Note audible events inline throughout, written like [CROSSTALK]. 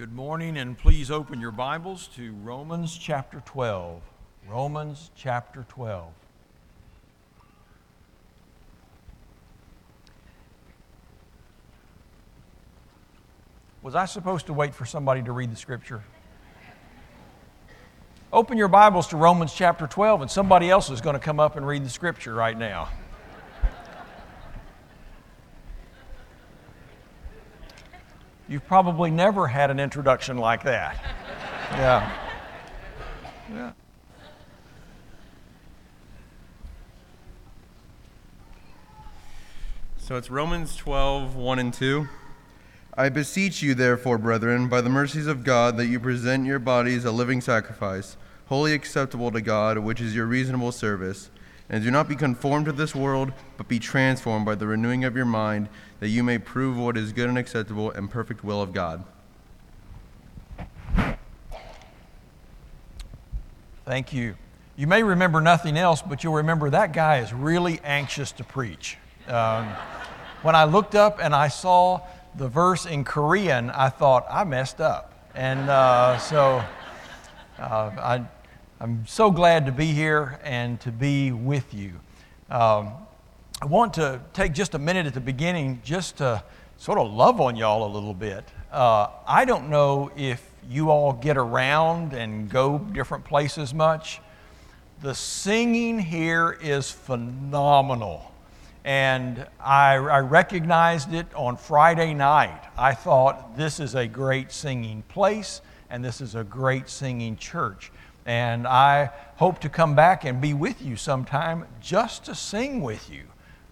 Good morning, and please open your Bibles to Romans chapter 12. Romans chapter 12. Was I supposed to wait for somebody to read the scripture? Open your Bibles to Romans chapter 12, and somebody else is going to come up and read the scripture right now. You've probably never had an introduction like that. Yeah. Yeah. So it's Romans 12, 1 and 2. I beseech you, therefore, brethren, by the mercies of God, that you present your bodies a living sacrifice, holy acceptable to God, which is your reasonable service. And do not be conformed to this world, but be transformed by the renewing of your mind, that you may prove what is good and acceptable and perfect will of God. Thank you. You may remember nothing else, but you'll remember that guy is really anxious to preach. Um, when I looked up and I saw the verse in Korean, I thought, I messed up. And uh, so uh, I I'm so glad to be here and to be with you. Um, I want to take just a minute at the beginning just to sort of love on y'all a little bit. Uh, I don't know if you all get around and go different places much. The singing here is phenomenal. And I, I recognized it on Friday night. I thought this is a great singing place and this is a great singing church. And I hope to come back and be with you sometime just to sing with you.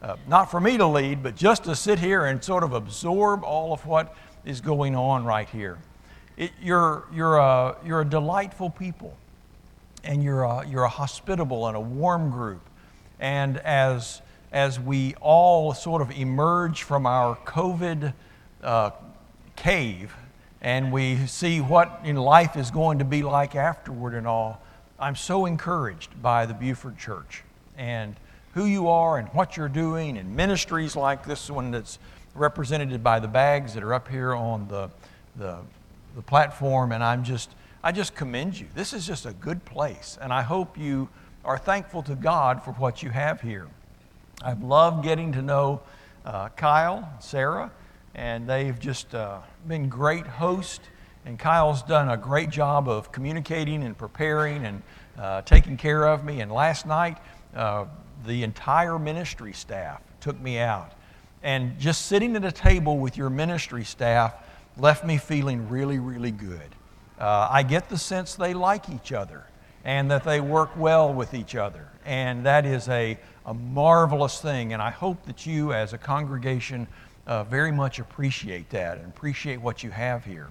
Uh, not for me to lead, but just to sit here and sort of absorb all of what is going on right here. It, you're, you're, a, you're a delightful people, and you're a, you're a hospitable and a warm group. And as, as we all sort of emerge from our COVID uh, cave, and we see what in life is going to be like afterward and all, I'm so encouraged by the Buford Church and who you are and what you're doing and ministries like this one that's represented by the bags that are up here on the, the, the platform. And I'm just, I just commend you. This is just a good place. And I hope you are thankful to God for what you have here. I've loved getting to know uh, Kyle, Sarah, and they've just uh, been great hosts. And Kyle's done a great job of communicating and preparing and uh, taking care of me. And last night, uh, the entire ministry staff took me out. And just sitting at a table with your ministry staff left me feeling really, really good. Uh, I get the sense they like each other and that they work well with each other. And that is a, a marvelous thing. And I hope that you, as a congregation, uh, very much appreciate that and appreciate what you have here.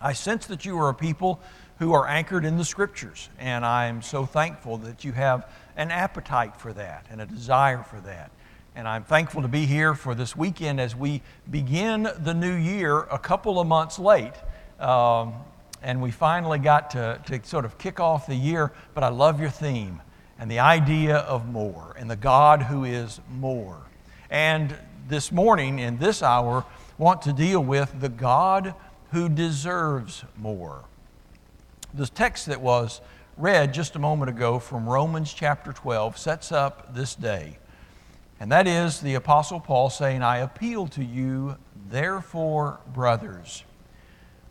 I sense that you are a people who are anchored in the scriptures, and I'm so thankful that you have an appetite for that and a desire for that. And I'm thankful to be here for this weekend as we begin the new year a couple of months late. Um, and we finally got to, to sort of kick off the year, but I love your theme and the idea of more and the God who is more. And this morning, in this hour, want to deal with the God who deserves more. The text that was read just a moment ago from Romans chapter 12 sets up this day. And that is the Apostle Paul saying, I appeal to you, therefore, brothers.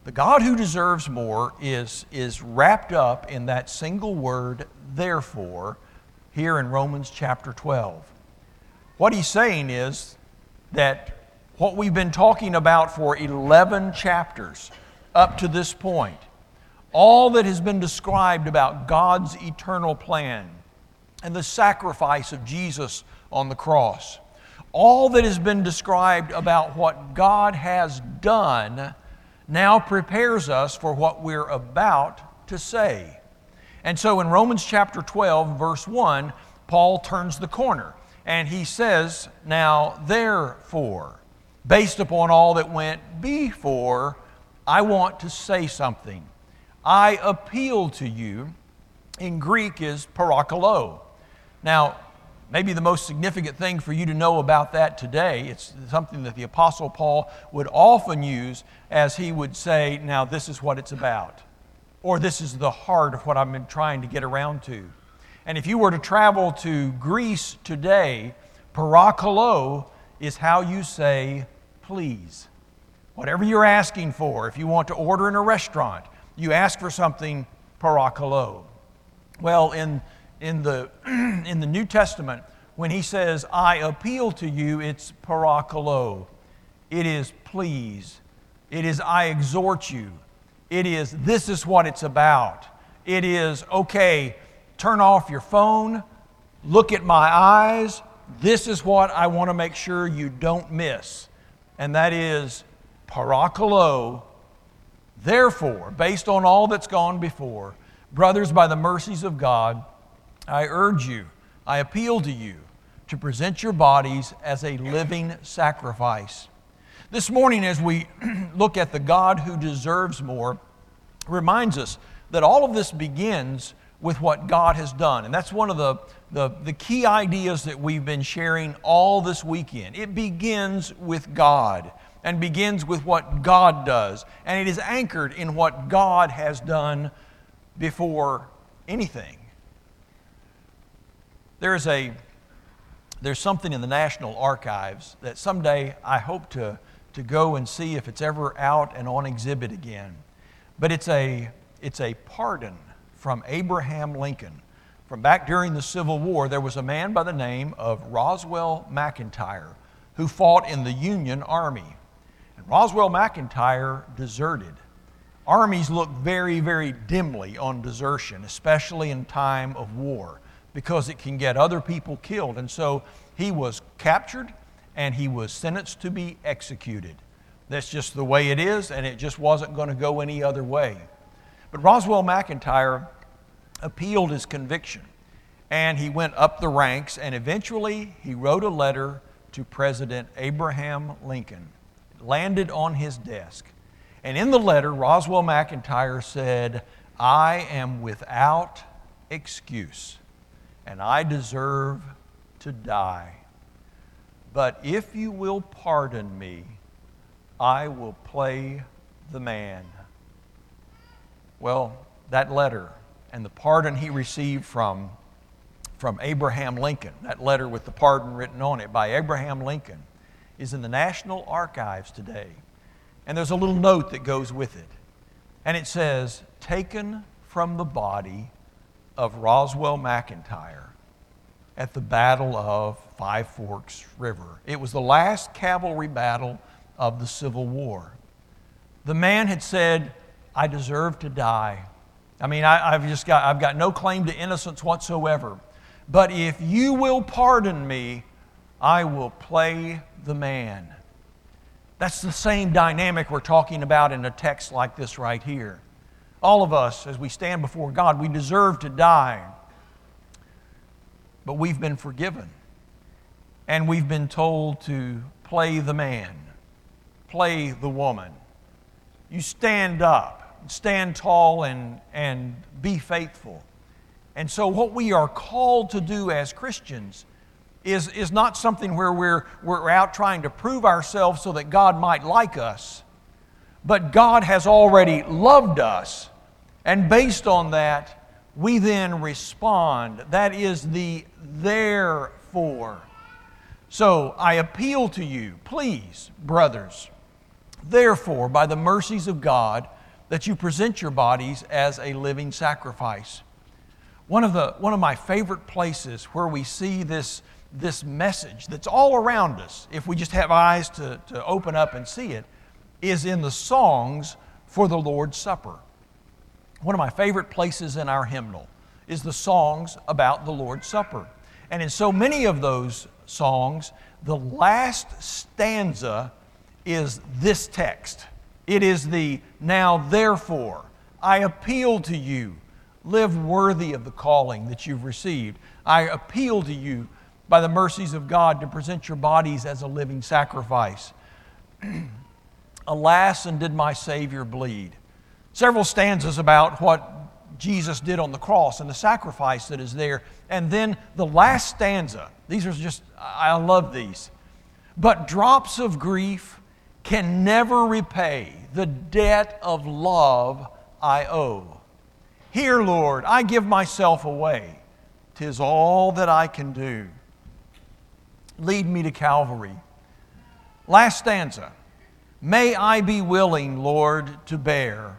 The God who deserves more is, is wrapped up in that single word, therefore, here in Romans chapter 12. What he's saying is that what we've been talking about for 11 chapters up to this point, all that has been described about God's eternal plan and the sacrifice of Jesus on the cross, all that has been described about what God has done now prepares us for what we're about to say. And so in Romans chapter 12, verse 1, Paul turns the corner. And he says, Now, therefore, based upon all that went before, I want to say something. I appeal to you. In Greek is parakalo. Now, maybe the most significant thing for you to know about that today. It's something that the Apostle Paul would often use as he would say, Now, this is what it's about, or this is the heart of what I've been trying to get around to. And if you were to travel to Greece today, parakalo is how you say please. Whatever you're asking for, if you want to order in a restaurant, you ask for something parakalo. Well, in in the, [CLEARS THROAT] in the New Testament, when he says, I appeal to you, it's parakalo. It is please. It is I exhort you. It is this is what it's about. It is okay, turn off your phone, look at my eyes. This is what I want to make sure you don't miss. And that is parakalo. Therefore, based on all that's gone before, brothers, by the mercies of God, I urge you, I appeal to you to present your bodies as a living sacrifice. This morning, as we [CLEARS THROAT] look at the God who deserves more, reminds us that all of this begins with what God has done. And that's one of the, the, the, key ideas that we've been sharing all this weekend. It begins with God and begins with what God does. And it is anchored in what God has done before anything. There's a there's something in the National Archives that someday I hope to, to go and see if it's ever out and on exhibit again. But it's a, it's a pardon from Abraham Lincoln. From back during the Civil War, there was a man by the name of Roswell McIntyre who fought in the Union Army. And Roswell McIntyre deserted. Armies look very, very dimly on desertion, especially in time of war because it can get other people killed. And so he was captured and he was sentenced to be executed. That's just the way it is, and it just wasn't going to go any other way. But Roswell McIntyre appealed his conviction, and he went up the ranks, and eventually he wrote a letter to President Abraham Lincoln. It landed on his desk. And in the letter, Roswell McIntyre said, I am without excuse and I deserve to die. But if you will pardon me, I will play the man. Well, that letter and the pardon he received from, from Abraham Lincoln, that letter with the pardon written on it by Abraham Lincoln, is in the National Archives today. And there's a little note that goes with it. And it says, Taken from the body of Roswell McIntyre at the Battle of Five Forks River. It was the last cavalry battle of the Civil War. The man had said, I deserve to die. I mean, I, have just got, I've got no claim to innocence whatsoever. But if you will pardon me, I will play the man. That's the same dynamic we're talking about in a text like this right here. All of us, as we stand before God, we deserve to die. But we've been forgiven. And we've been told to play the man, play the woman. You stand up, stand tall, and, and be faithful. And so, what we are called to do as Christians is, is not something where we're, we're out trying to prove ourselves so that God might like us, but God has already loved us and based on that, we then respond. That is the therefore. So I appeal to you, please, brothers, therefore, by the mercies of God, that you present your bodies as a living sacrifice. One of, the, one of my favorite places where we see this, this message that's all around us, if we just have eyes to, to open up and see it, is in the songs for the Lord's Supper. One of my favorite places in our hymnal is the songs about the Lord's Supper. And in so many of those songs, the last stanza is this text. It is the now therefore, I appeal to you, live worthy of the calling that you've received. I appeal to you by the mercies of God to present your bodies as a living sacrifice. [CLEARS THROAT] Alas, and did my Savior bleed? several stanzas about what Jesus did on the cross and the sacrifice that is there. And then the last stanza, these are just, I love these. But drops of grief can never repay the debt of love I owe. Here, Lord, I give myself away. Tis all that I can do. Lead me to Calvary. Last stanza. May I be willing, Lord, to bear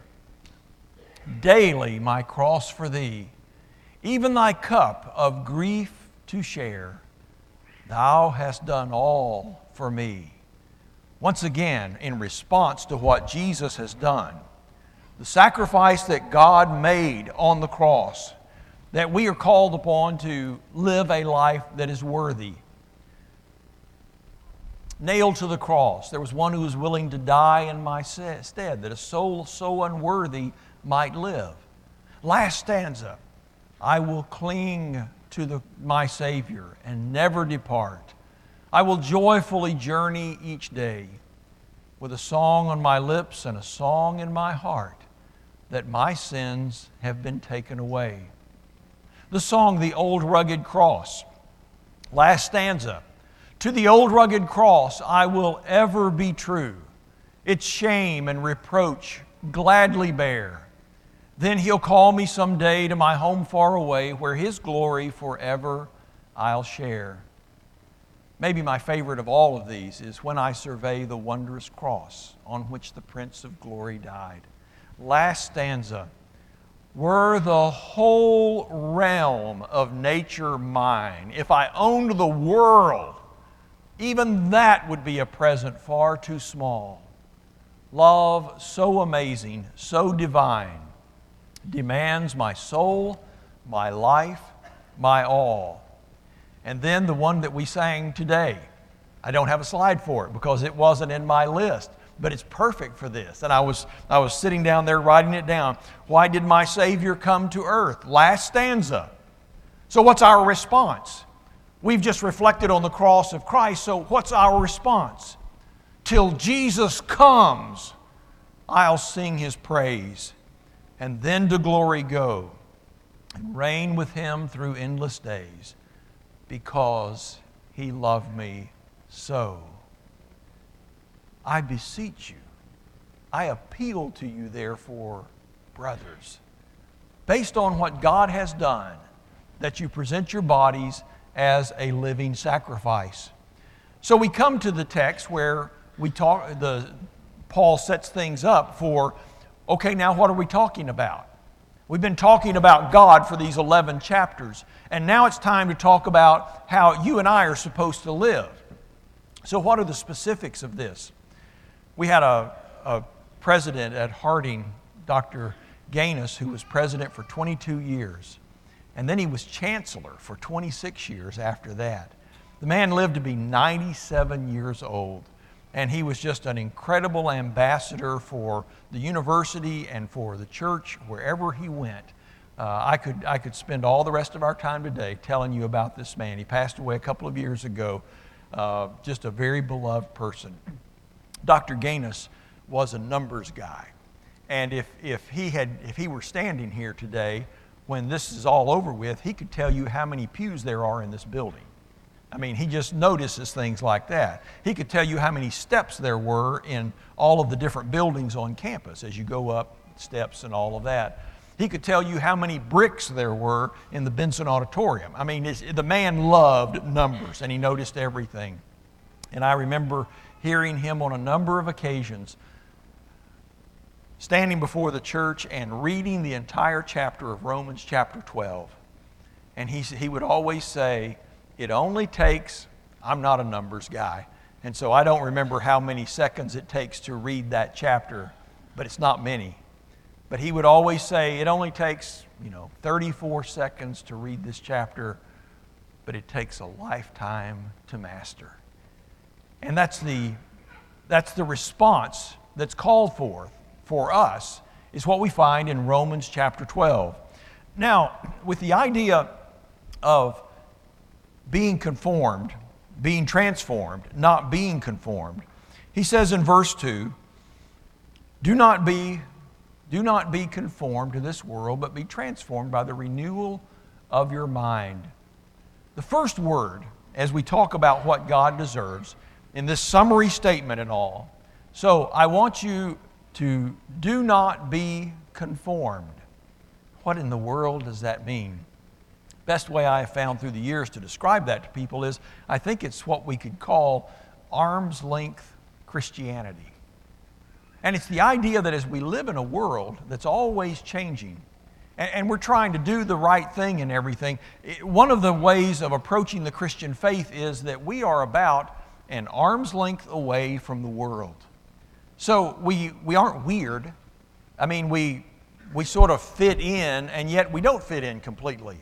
daily my cross for thee, even thy cup of grief to share. Thou hast done all for me. Once again, in response to what Jesus has done, the sacrifice that God made on the cross, that we are called upon to live a life that is worthy nailed to the cross. There was one who was willing to die in my stead, that a soul so unworthy might live. Last stanza I will cling to the, my Savior and never depart. I will joyfully journey each day with a song on my lips and a song in my heart that my sins have been taken away. The song, The Old Rugged Cross. Last stanza to the old rugged cross I will ever be true. Its shame and reproach gladly bear. Then he'll call me someday to my home far away where his glory forever I'll share. Maybe my favorite of all of these is when I survey the wondrous cross on which the Prince of Glory died. Last stanza. Were the whole realm of nature mine, if I owned the world, even that would be a present far too small. Love so amazing, so divine, demands my soul, my life, my all. And then the one that we sang today. I don't have a slide for it because it wasn't in my list, but it's perfect for this. And I was, I was sitting down there writing it down. Why did my Savior come to earth? Last stanza. So, what's our response? We've just reflected on the cross of Christ, so what's our response? Till Jesus comes, I'll sing his praise, and then to glory go, and reign with him through endless days, because he loved me so. I beseech you, I appeal to you, therefore, brothers, based on what God has done, that you present your bodies as a living sacrifice. So we come to the text where we talk the Paul sets things up for okay, now what are we talking about? We've been talking about God for these 11 chapters, and now it's time to talk about how you and I are supposed to live. So, what are the specifics of this? We had a, a president at Harding, Dr. Ganus, who was president for 22 years. And then he was chancellor for 26 years after that. The man lived to be 97 years old, and he was just an incredible ambassador for the university and for the church wherever he went. Uh, I, could, I could spend all the rest of our time today telling you about this man. He passed away a couple of years ago, uh, just a very beloved person. Dr. Ganus was a numbers guy. And if, if, he had, if he were standing here today, when this is all over with, he could tell you how many pews there are in this building. I mean, he just notices things like that. He could tell you how many steps there were in all of the different buildings on campus as you go up steps and all of that. He could tell you how many bricks there were in the Benson Auditorium. I mean, the man loved numbers and he noticed everything. And I remember hearing him on a number of occasions standing before the church and reading the entire chapter of Romans chapter 12. And he, he would always say, It only takes, I'm not a numbers guy, and so I don't remember how many seconds it takes to read that chapter, but it's not many. But he would always say, It only takes, you know, 34 seconds to read this chapter, but it takes a lifetime to master. And that's the, that's the response that's called for for us is what we find in Romans chapter 12. Now, with the idea of being conformed, being transformed, not being conformed, he says in verse 2 Do not be Do not be conformed to this world, but be transformed by the renewal of your mind. The first word, as we talk about what God deserves, in this summary statement and all. So I want you to do not be conformed. What in the world does that mean? Best way I have found through the years to describe that to people is I think it's what we could call arm's length Christianity. And it's the idea that as we live in a world that's always changing, and, we're trying to do the right thing and everything, one of the ways of approaching the Christian faith is that we are about an arm's length away from the world. So we, we aren't weird. I mean, we, we sort of fit in, and yet we don't fit in completely.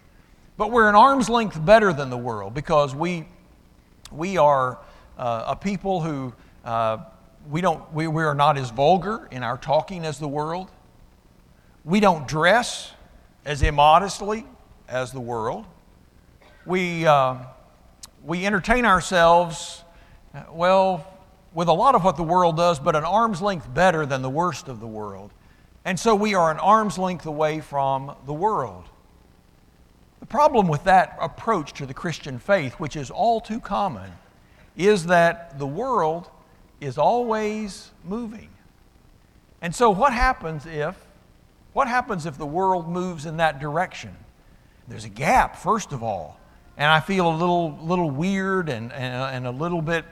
But we're an arm's length better than the world because we, we are uh, a people who uh, we, don't, we, we are not as vulgar in our talking as the world. We don't dress as immodestly as the world. We, uh, we entertain ourselves, well, with a lot of what the world does, but an arm's length better than the worst of the world. And so we are an arm's length away from the world. The problem with that approach to the Christian faith, which is all too common, is that the world is always moving. And so what happens if what happens if the world moves in that direction? There's a gap, first of all, and I feel a little, little weird and, and, and a little bit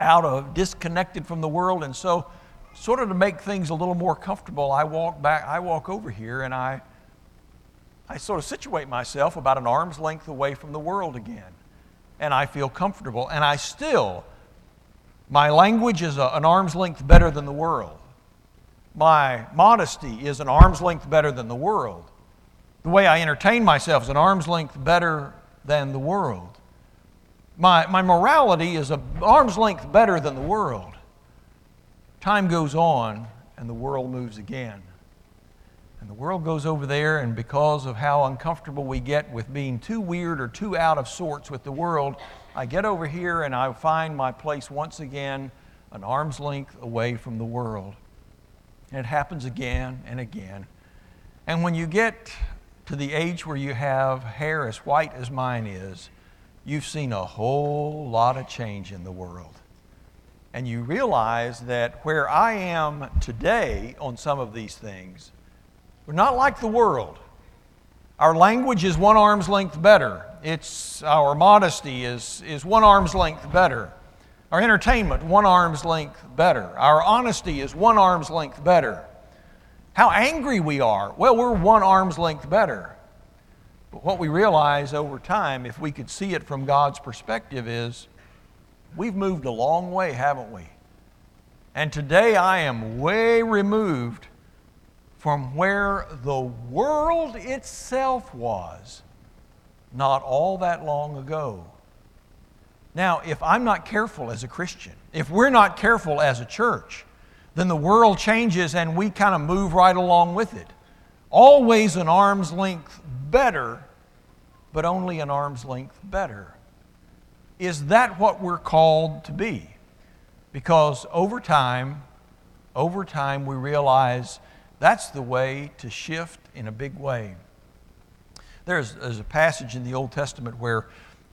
out of disconnected from the world. And so, sort of to make things a little more comfortable, I walk back, I walk over here and I, I sort of situate myself about an arm's length away from the world again. And I feel comfortable. And I still, my language is a, an arm's length better than the world. My modesty is an arm's length better than the world. The way I entertain myself is an arm's length better than the world. My, my morality is an arm's length better than the world. Time goes on, and the world moves again. And the world goes over there, and because of how uncomfortable we get with being too weird or too out of sorts with the world, I get over here and I find my place once again an arm's length away from the world. And it happens again and again. And when you get to the age where you have hair as white as mine is, you've seen a whole lot of change in the world. And you realize that where I am today on some of these things, we're not like the world. Our language is one arm's length better. It's our modesty is, is one arm's length better. Our entertainment, one arm's length better. Our honesty is one arm's length better. How angry we are, well, we're one arm's length better. But what we realize over time, if we could see it from God's perspective, is we've moved a long way, haven't we? And today I am way removed from where the world itself was not all that long ago. Now, if I'm not careful as a Christian, if we're not careful as a church, then the world changes and we kind of move right along with it. Always an arm's length better, but only an arm's length better. Is that what we're called to be? Because over time, over time, we realize that's the way to shift in a big way. There's, there's a passage in the Old Testament where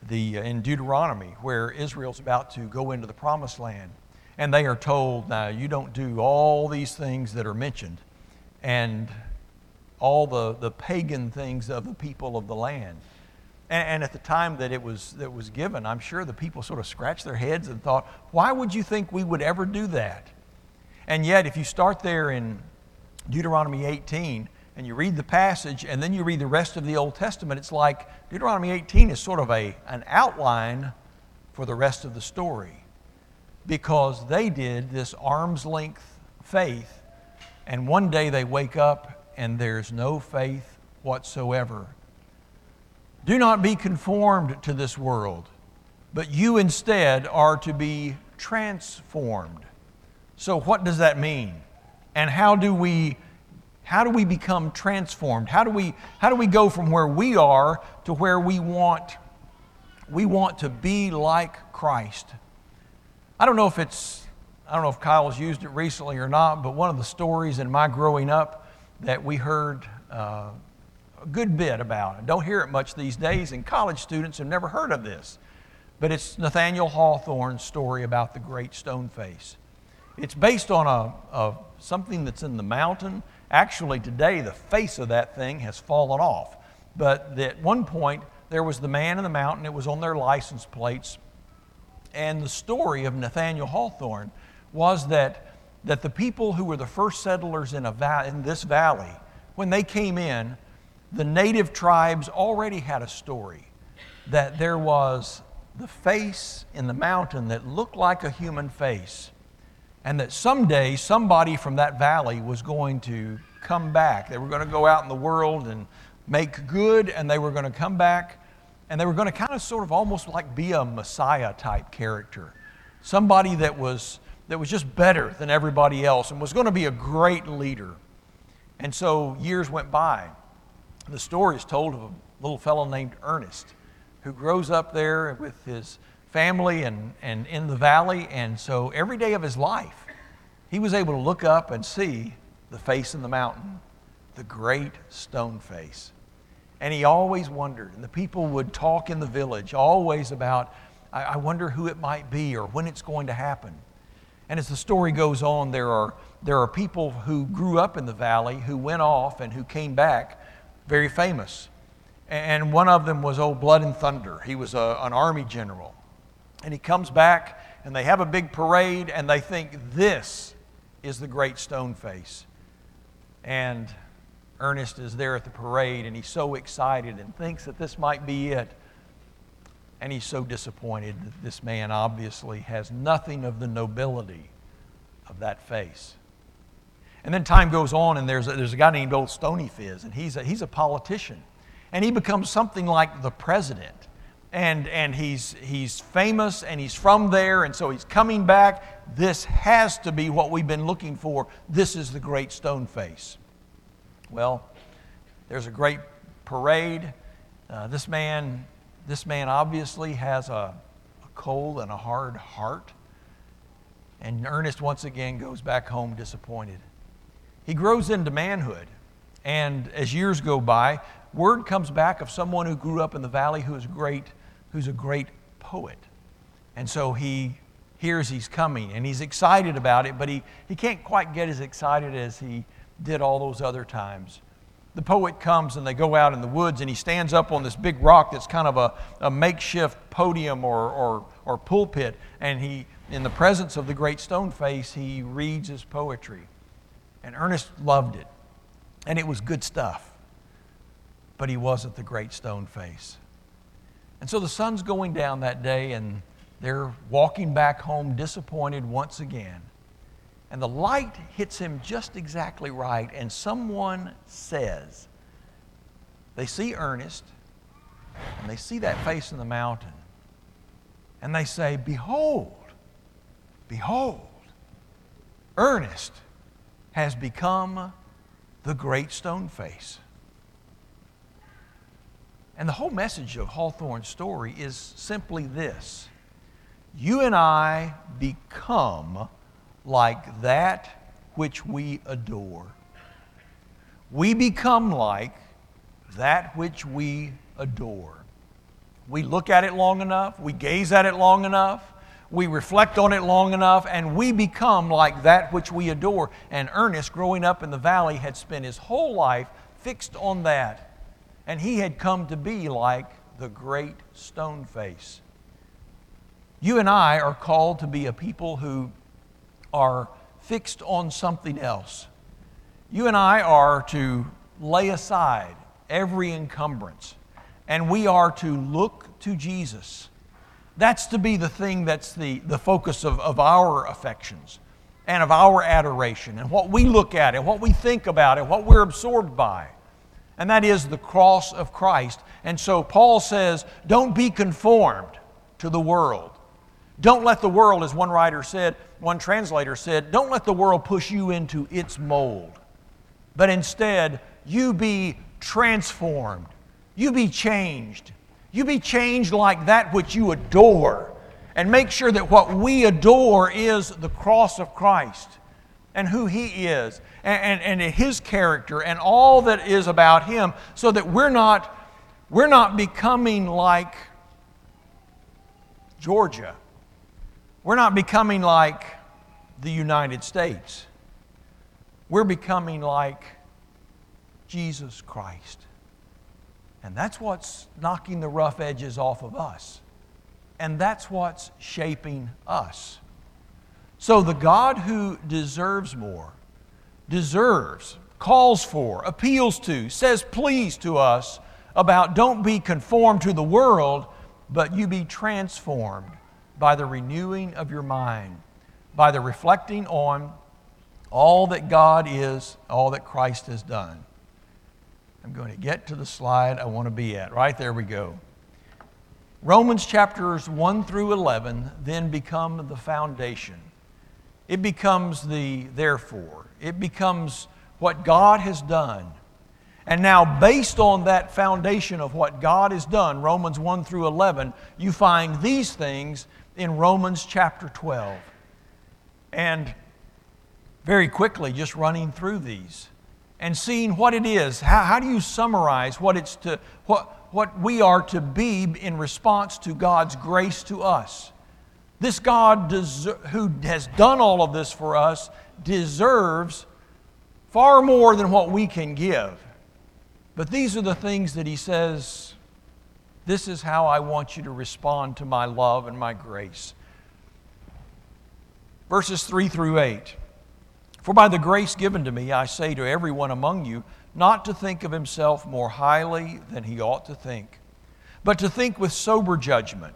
the, uh, in Deuteronomy where Israel's about to go into the promised land. And they are told, now, you don't do all these things that are mentioned and all the, the pagan things of the people of the land. And, and at the time that it was, that was given, I'm sure the people sort of scratched their heads and thought, why would you think we would ever do that? And yet, if you start there in Deuteronomy 18, and you read the passage and then you read the rest of the Old Testament, it's like Deuteronomy 18 is sort of a, an outline for the rest of the story because they did this arm's length faith, and one day they wake up and there's no faith whatsoever. Do not be conformed to this world, but you instead are to be transformed. So, what does that mean? And how do we how do we become transformed? How do we, how do we go from where we are to where we want, we want to be like Christ? I don't know if it's, I don't know if Kyle's used it recently or not, but one of the stories in my growing up that we heard uh, a good bit about. I don't hear it much these days, and college students have never heard of this. But it's Nathaniel Hawthorne's story about the great stone face. It's based on a, a, something that's in the mountain. Actually, today, the face of that thing has fallen off. But at one point, there was the man in the mountain, it was on their license plates. And the story of Nathaniel Hawthorne was that, that the people who were the first settlers in, a va- in this valley, when they came in, the native tribes already had a story that there was the face in the mountain that looked like a human face, and that someday somebody from that valley was going to come back. They were going to go out in the world and make good, and they were going to come back, and they were going to kind of sort of almost like be a Messiah type character. Somebody that was, that was just better than everybody else and was going to be a great leader. And so years went by. The story is told of a little fellow named Ernest who grows up there with his family and, and in the valley. And so every day of his life, he was able to look up and see the face in the mountain, the great stone face. And he always wondered, and the people would talk in the village always about, I, I wonder who it might be or when it's going to happen. And as the story goes on, there are, there are people who grew up in the valley who went off and who came back very famous. And one of them was old Blood and Thunder. He was a, an army general. And he comes back, and they have a big parade, and they think this is the great stone face. And Ernest is there at the parade, and he's so excited and thinks that this might be it. And he's so disappointed that this man obviously has nothing of the nobility of that face. And then time goes on, and there's a, there's a guy named Old Stony Phiz, and he's a, he's a politician. And he becomes something like the president. And, and he's, he's famous, and he's from there, and so he's coming back. This has to be what we've been looking for. This is the great stone face. Well, there's a great parade. Uh, this man, this man obviously has a, a cold and a hard heart. And Ernest once again goes back home disappointed. He grows into manhood. And as years go by, word comes back of someone who grew up in the valley who is great, who's a great poet. And so he hears he's coming and he's excited about it, but he, he can't quite get as excited as he did all those other times. The poet comes and they go out in the woods and he stands up on this big rock that's kind of a, a makeshift podium or, or, or pulpit. And he, in the presence of the great stone face, he reads his poetry. And Ernest loved it. And it was good stuff. But he wasn't the great stone face. And so the sun's going down that day, and they're walking back home disappointed once again. And the light hits him just exactly right, and someone says, they see Ernest, and they see that face in the mountain, and they say, Behold, behold, Ernest has become the great stone face. And the whole message of Hawthorne's story is simply this You and I become like that which we adore. We become like that which we adore. We look at it long enough, we gaze at it long enough, we reflect on it long enough, and we become like that which we adore. And Ernest, growing up in the valley, had spent his whole life fixed on that. And he had come to be like the great stone face. You and I are called to be a people who are fixed on something else. You and I are to lay aside every encumbrance, and we are to look to Jesus that's to be the thing that's the, the focus of, of our affections and of our adoration and what we look at and what we think about and what we're absorbed by. And that is the cross of Christ. And so Paul says, don't be conformed to the world. Don't let the world, as one writer said, one translator said, don't let the world push you into its mold. But instead, you be transformed. You be changed you be changed like that which you adore. And make sure that what we adore is the cross of Christ. and who He is and, and, His character and all that is about Him so that we're not, we're not becoming like Georgia. We're not becoming like the United States. We're becoming like Jesus Christ. And that's what's knocking the rough edges off of us. And that's what's shaping us. So the God who deserves more, deserves, calls for, appeals to, says please to us about don't be conformed to the world, but you be transformed by the renewing of your mind, by the reflecting on all that God is, all that Christ has done. I'm going to get to the slide I want to be at. Right there we go. Romans chapters 1 through 11 then become the foundation. It becomes the therefore. It becomes what God has done. And now, based on that foundation of what God has done, Romans 1 through 11, you find these things in Romans chapter 12. And very quickly, just running through these and seeing what it is. How, how do you summarize what, it's to, what, what we are to be in response to God's grace to us? This God who has done all of this for us deserves far more than what we can give. But these are the things that He says this is how I want you to respond to my love and my grace. Verses 3 through 8. For by the grace given to me, I say to everyone among you, not to think of himself more highly than he ought to think, but to think with sober judgment,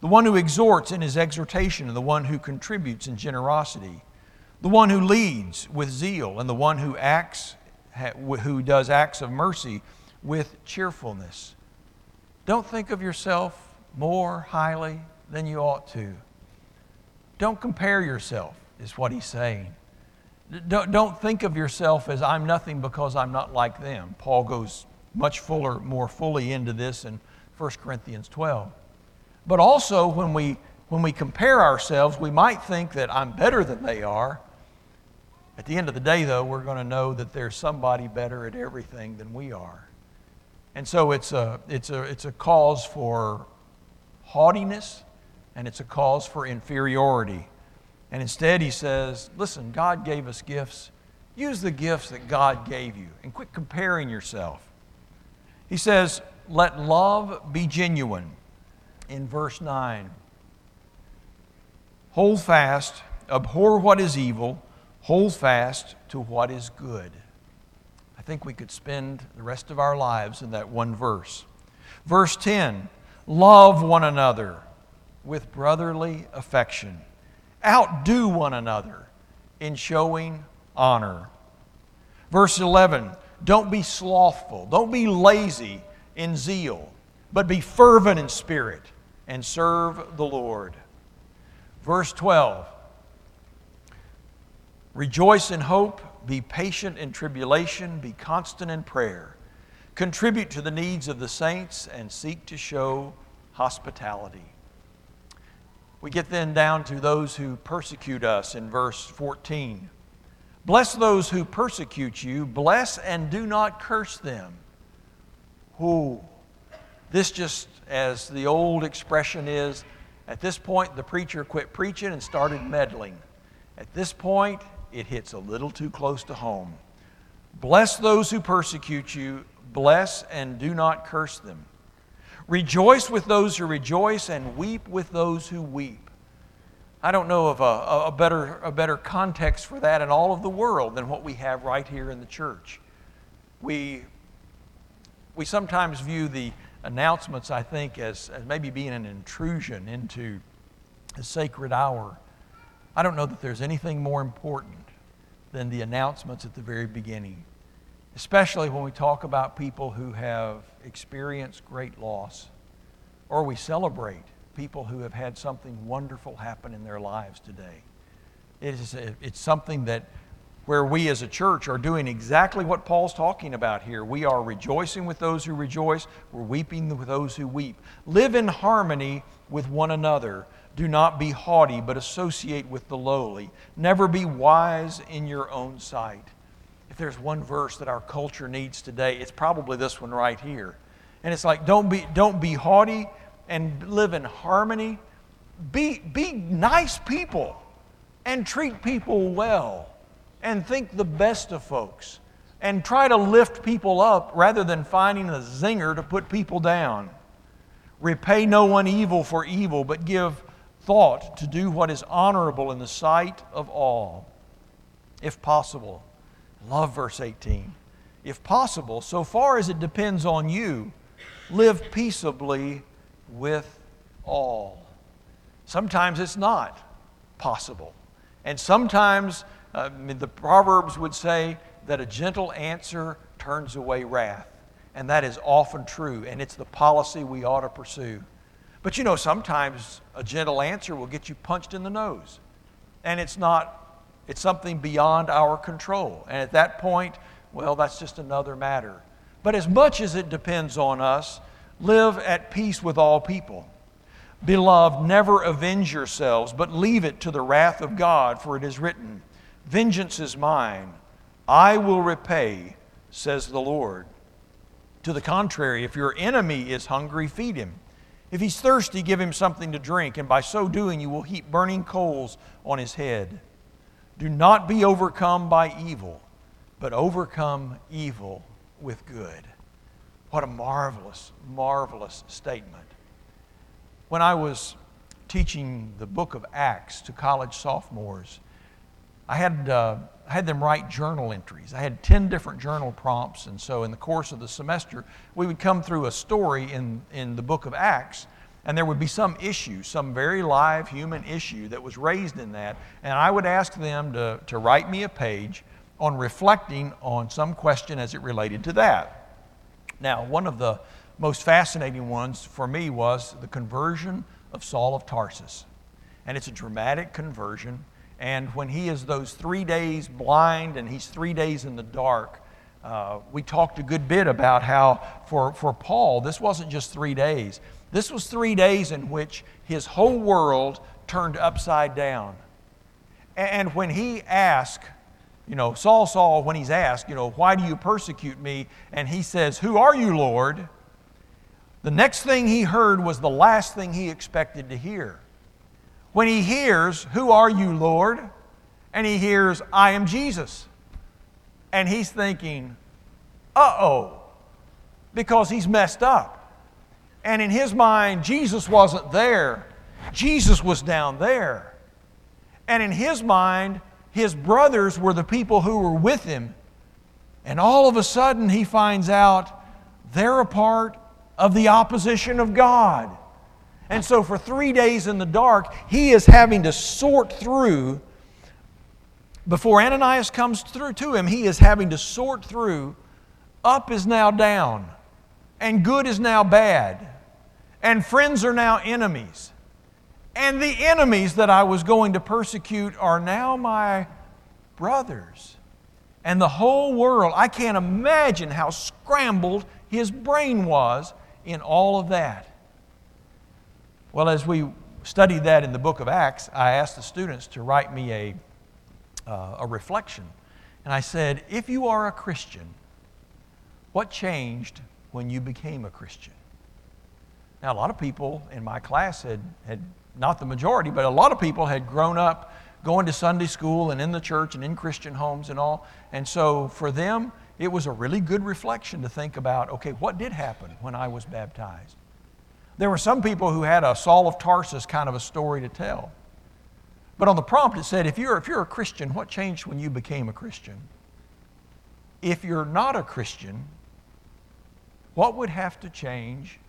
the one who exhorts in his exhortation, and the one who contributes in generosity, the one who leads with zeal, and the one who acts, who does acts of mercy with cheerfulness. Don't think of yourself more highly than you ought to. Don't compare yourself, is what he's saying. Don't, don't think of yourself as I'm nothing because I'm not like them. Paul goes much fuller, more fully into this in 1 Corinthians 12. But also, when we, when we compare ourselves, we might think that I'm better than they are. At the end of the day, though, we're going to know that there's somebody better at everything than we are. And so it's a, it's a, it's a cause for haughtiness and it's a cause for inferiority. And instead, he says, listen, God gave us gifts. Use the gifts that God gave you and quit comparing yourself. He says, let love be genuine in verse 9. Hold fast, abhor what is evil, hold fast to what is good I think we could spend the rest of our lives in that one verse. Verse 10 Love one another with brotherly affection, outdo one another in showing honor. Verse 11 Don't be slothful, don't be lazy in zeal, but be fervent in spirit and serve the Lord. Verse 12 Rejoice in hope be patient in tribulation, be constant in prayer. Contribute to the needs of the saints and seek to show hospitality. We get then down to those who persecute us in verse 14. Bless those who persecute you, bless and do not curse them. Who? This just, as the old expression is, at this point the preacher quit preaching and started meddling. At this point, it hits a little too close to home. Bless those who persecute you, bless and do not curse them. Rejoice with those who rejoice, and weep with those who weep. I don't know of a, a, better, a better context for that in all of the world than what we have right here in the church. We, we sometimes view the announcements, I think, as, as maybe being an intrusion into a sacred hour. I don't know that there's anything more important than the announcements at the very beginning, especially when we talk about people who have experienced great loss or we celebrate people who have had something wonderful happen in their lives today. It is, it's something that where we as a church are doing exactly what Paul's talking about here. We are rejoicing with those who rejoice, we're weeping with those who weep. Live in harmony with one another. Do not be haughty, but associate with the lowly. Never be wise in your own sight. If there's one verse that our culture needs today, it's probably this one right here. And it's like, don't be, don't be haughty and live in harmony. Be, be nice people and treat people well and think the best of folks and try to lift people up rather than finding a zinger to put people down. Repay no one evil for evil, but give thought to do what is honorable in the sight of all. If possible, love verse 18. If possible, so far as it depends on you, live peaceably with all. Sometimes it's not possible. And sometimes uh, the Proverbs would say that a gentle answer turns away wrath. And that is often true, and it's the policy we ought to pursue. But you know, sometimes a gentle answer will get you punched in the nose. And it's not, it's something beyond our control. And at that point, well, that's just another matter. But as much as it depends on us, live at peace with all people. Beloved, never avenge yourselves, but leave it to the wrath of God, for it is written, Vengeance is mine, I will repay, says the Lord. To the contrary, if your enemy is hungry, feed him. If he's thirsty, give him something to drink, and by so doing, you will heap burning coals on his head. Do not be overcome by evil, but overcome evil with good. What a marvelous, marvelous statement. When I was teaching the book of Acts to college sophomores, I had, uh, I had them write journal entries. I had 10 different journal prompts, and so in the course of the semester, we would come through a story in, in the book of Acts, and there would be some issue, some very live human issue that was raised in that, and I would ask them to, to write me a page on reflecting on some question as it related to that. Now, one of the most fascinating ones for me was the conversion of Saul of Tarsus. And it's a dramatic conversion. And when he is those three days blind and he's three days in the dark, uh, we talked a good bit about how for, for Paul, this wasn't just three days. This was three days in which his whole world turned upside down. And when he asked, you know, Saul, Saul, when he's asked, you know, why do you persecute me? And he says, Who are you, Lord? The next thing he heard was the last thing he expected to hear when he hears, Who are you, Lord? And he hears, I am Jesus. And he's thinking, Uh oh, because he's messed up. And in his mind, Jesus wasn't there, Jesus was down there. And in his mind, his brothers were the people who were with him. And all of a sudden, he finds out they're a part of the opposition of God. And so, for three days in the dark, he is having to sort through, before Ananias comes through to him, he is having to sort through up is now down, and good is now bad, and friends are now enemies. And the enemies that I was going to persecute are now my brothers. And the whole world, I can't imagine how scrambled his brain was in all of that. Well, as we studied that in the book of Acts, I asked the students to write me a, uh, a reflection. And I said, If you are a Christian, what changed when you became a Christian? Now, a lot of people in my class had, had, not the majority, but a lot of people had grown up going to Sunday school and in the church and in Christian homes and all. And so for them, it was a really good reflection to think about okay, what did happen when I was baptized? There were some people who had a Saul of Tarsus kind of a story to tell. But on the prompt, it said, if you're, if you're a Christian, what changed when you became a Christian? If you're not a Christian, what would have to change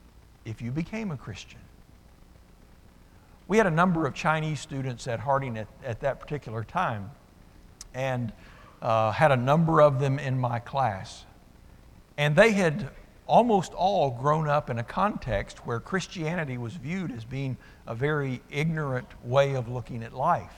if you became a Christian? We had a number of Chinese students at Harding at, at that particular time. And uh, had a number of them in my class. And they had almost all grown up in a context where Christianity was viewed as being a very ignorant way of looking at life.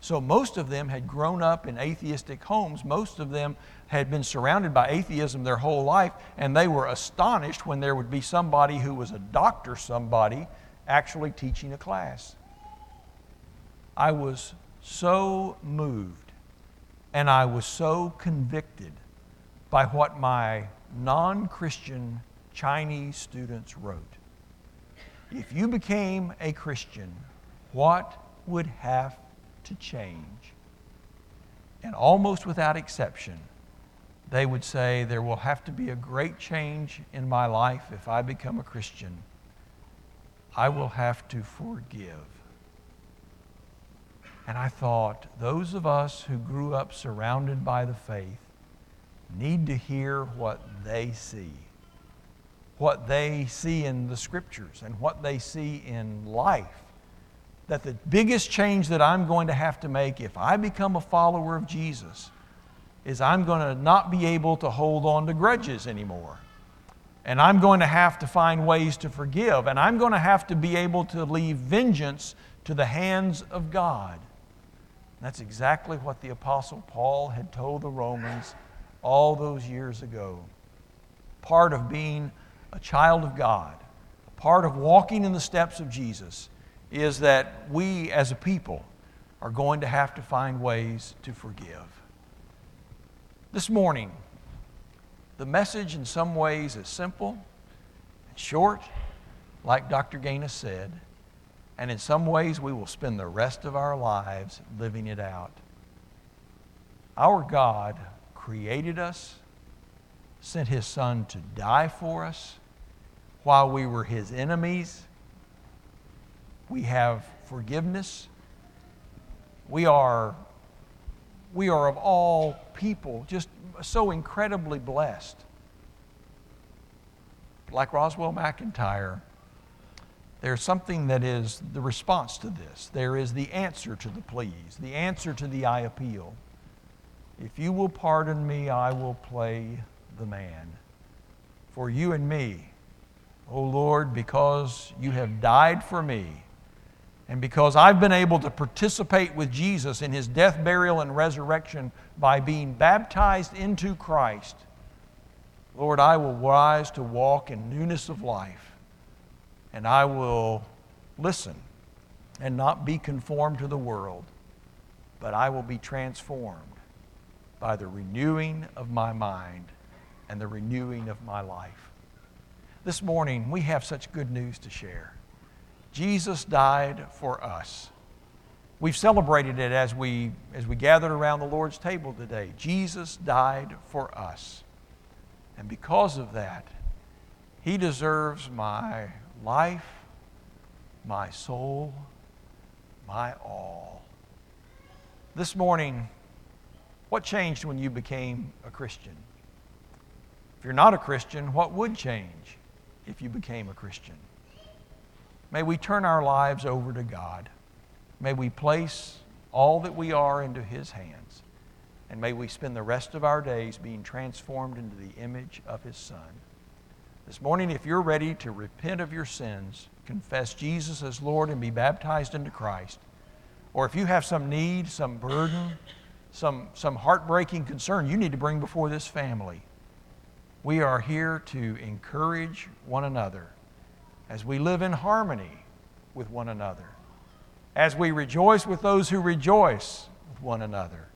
So most of them had grown up in atheistic homes. Most of them had been surrounded by atheism their whole life, and they were astonished when there would be somebody who was a doctor, somebody actually teaching a class. I was so moved and I was so convicted by what my non Christian Chinese students wrote. If you became a Christian, what would have to change? And almost without exception, they would say, There will have to be a great change in my life if I become a Christian. I will have to forgive. And I thought, those of us who grew up surrounded by the faith need to hear what they see, what they see in the scriptures, and what they see in life. That the biggest change that I'm going to have to make if I become a follower of Jesus is I'm going to not be able to hold on to grudges anymore. And I'm going to have to find ways to forgive. And I'm going to have to be able to leave vengeance to the hands of God. That's exactly what the Apostle Paul had told the Romans all those years ago. Part of being a child of God, part of walking in the steps of Jesus, is that we as a people are going to have to find ways to forgive. This morning, the message in some ways is simple and short, like Dr. Ganus said, and in some ways we will spend the rest of our lives living it out. Our God created us, sent His Son to die for us while we were His enemies. We have forgiveness. We are, we are of all people just so incredibly blessed. Like Roswell McIntyre, there's something that is the response to this. There is the answer to the pleas, the answer to the I appeal. If you will pardon me, I will play the man. For you and me, O Lord, because you have died for me, and because I've been able to participate with Jesus in his death, burial, and resurrection by being baptized into Christ, Lord, I will rise to walk in newness of life, and I will listen and not be conformed to the world, but I will be transformed by the renewing of my mind and the renewing of my life. This morning, we have such good news to share. Jesus died for us. We've celebrated it as we, as we gathered around the Lord's table today. Jesus died for us. And because of that, He deserves my life, my soul, my all. This morning, what changed when you became a Christian? If you're not a Christian, what would change if you became a Christian? May we turn our lives over to God. May we place all that we are into His hands. And may we spend the rest of our days being transformed into the image of His Son. This morning, if you're ready to repent of your sins, confess Jesus as Lord, and be baptized into Christ, or if you have some need, some burden, some, some heartbreaking concern you need to bring before this family, we are here to encourage one another as we live in harmony with one another, as we rejoice with those who rejoice with one another,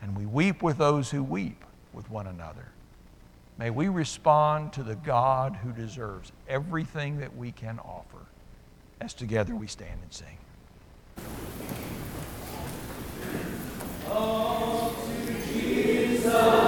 and we weep with those who weep with one another. May we respond to the God who deserves everything that we can offer as together we stand and sing. Oh, Jesus.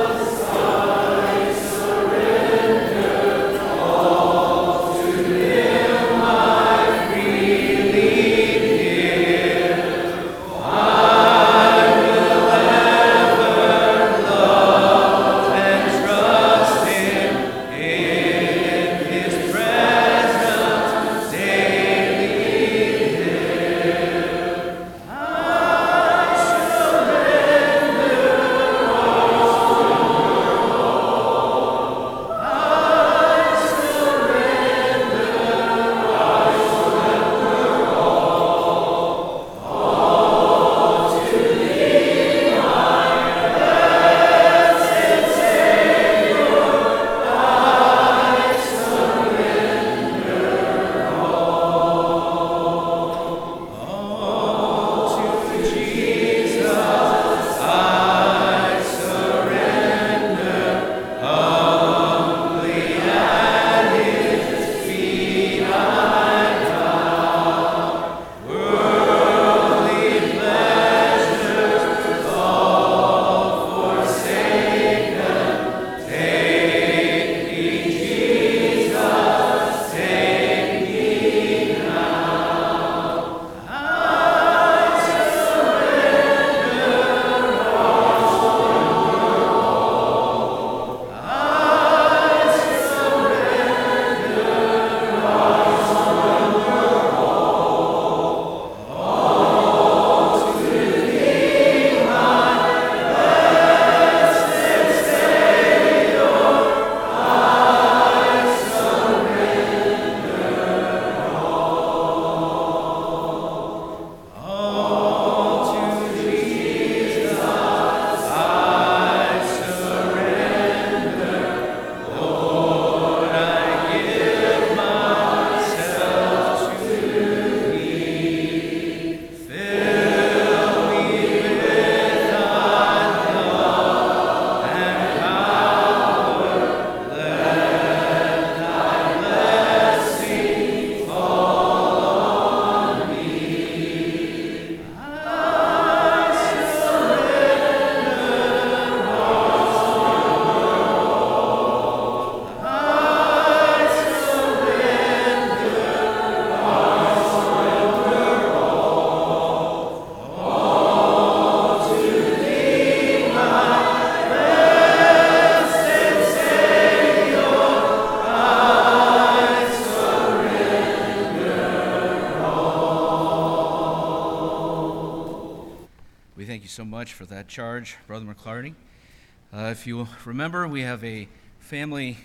Much for that charge, Brother McClarty. Uh, if you remember, we have a family